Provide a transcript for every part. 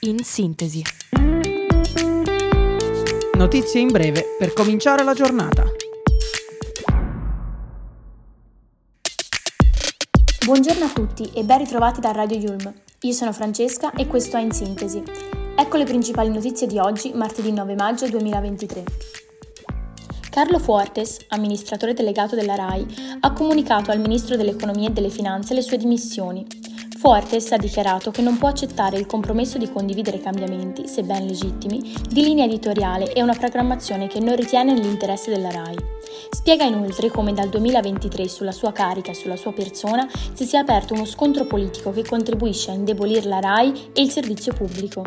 in sintesi. Notizie in breve per cominciare la giornata. Buongiorno a tutti e ben ritrovati da Radio Yulm. Io sono Francesca e questo è In Sintesi. Ecco le principali notizie di oggi, martedì 9 maggio 2023. Carlo Fuertes, amministratore delegato della RAI, ha comunicato al Ministro dell'Economia e delle Finanze le sue dimissioni. Fuertes ha dichiarato che non può accettare il compromesso di condividere cambiamenti, sebbene legittimi, di linea editoriale e una programmazione che non ritiene nell'interesse della RAI. Spiega inoltre come dal 2023 sulla sua carica e sulla sua persona si sia aperto uno scontro politico che contribuisce a indebolire la RAI e il servizio pubblico.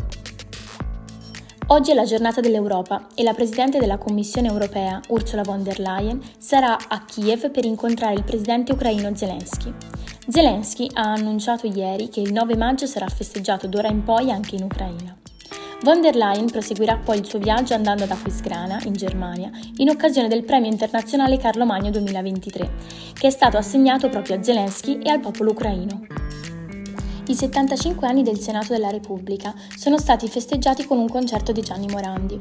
Oggi è la giornata dell'Europa e la Presidente della Commissione europea, Ursula von der Leyen, sarà a Kiev per incontrare il Presidente ucraino Zelensky. Zelensky ha annunciato ieri che il 9 maggio sarà festeggiato d'ora in poi anche in Ucraina. Von der Leyen proseguirà poi il suo viaggio andando ad Aquisgrana, in Germania, in occasione del Premio internazionale Carlo Magno 2023, che è stato assegnato proprio a Zelensky e al popolo ucraino. I 75 anni del Senato della Repubblica sono stati festeggiati con un concerto di Gianni Morandi.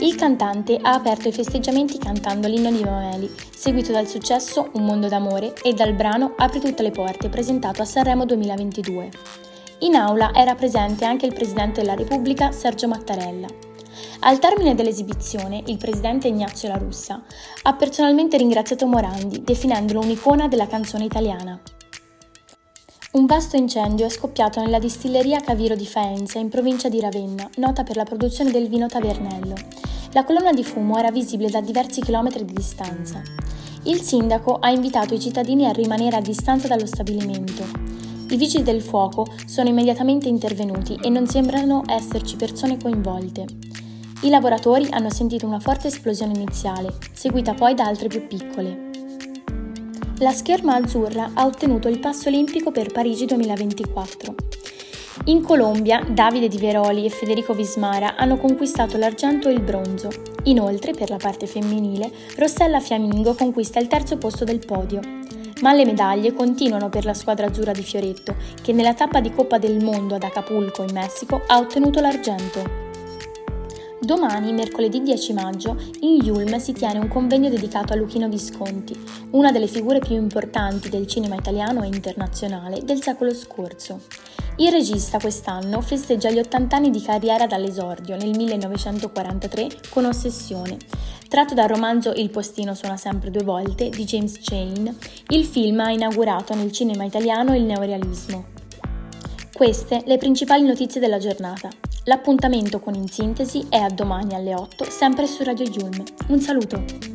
Il cantante ha aperto i festeggiamenti cantando l'inno di Mameli, seguito dal successo Un mondo d'amore e dal brano Apri tutte le porte, presentato a Sanremo 2022. In aula era presente anche il Presidente della Repubblica Sergio Mattarella. Al termine dell'esibizione, il presidente Ignazio La Russa ha personalmente ringraziato Morandi, definendolo un'icona della canzone italiana. Un vasto incendio è scoppiato nella distilleria Caviro di Faenza, in provincia di Ravenna, nota per la produzione del vino Tavernello. La colonna di fumo era visibile da diversi chilometri di distanza. Il sindaco ha invitato i cittadini a rimanere a distanza dallo stabilimento. I vigili del fuoco sono immediatamente intervenuti e non sembrano esserci persone coinvolte. I lavoratori hanno sentito una forte esplosione iniziale, seguita poi da altre più piccole. La scherma azzurra ha ottenuto il passo olimpico per Parigi 2024. In Colombia, Davide Di Veroli e Federico Vismara hanno conquistato l'argento e il bronzo. Inoltre, per la parte femminile, Rossella Fiamingo conquista il terzo posto del podio. Ma le medaglie continuano per la squadra azzurra di Fioretto, che nella tappa di Coppa del Mondo ad Acapulco, in Messico, ha ottenuto l'argento. Domani, mercoledì 10 maggio, in Yulm si tiene un convegno dedicato a Luchino Visconti, una delle figure più importanti del cinema italiano e internazionale del secolo scorso. Il regista quest'anno festeggia gli 80 anni di carriera dall'esordio nel 1943 con Ossessione. Tratto dal romanzo Il postino suona sempre due volte di James Chain, il film ha inaugurato nel cinema italiano il neorealismo. Queste le principali notizie della giornata. L'appuntamento con In Sintesi è a domani alle 8, sempre su Radio Yulm. Un saluto!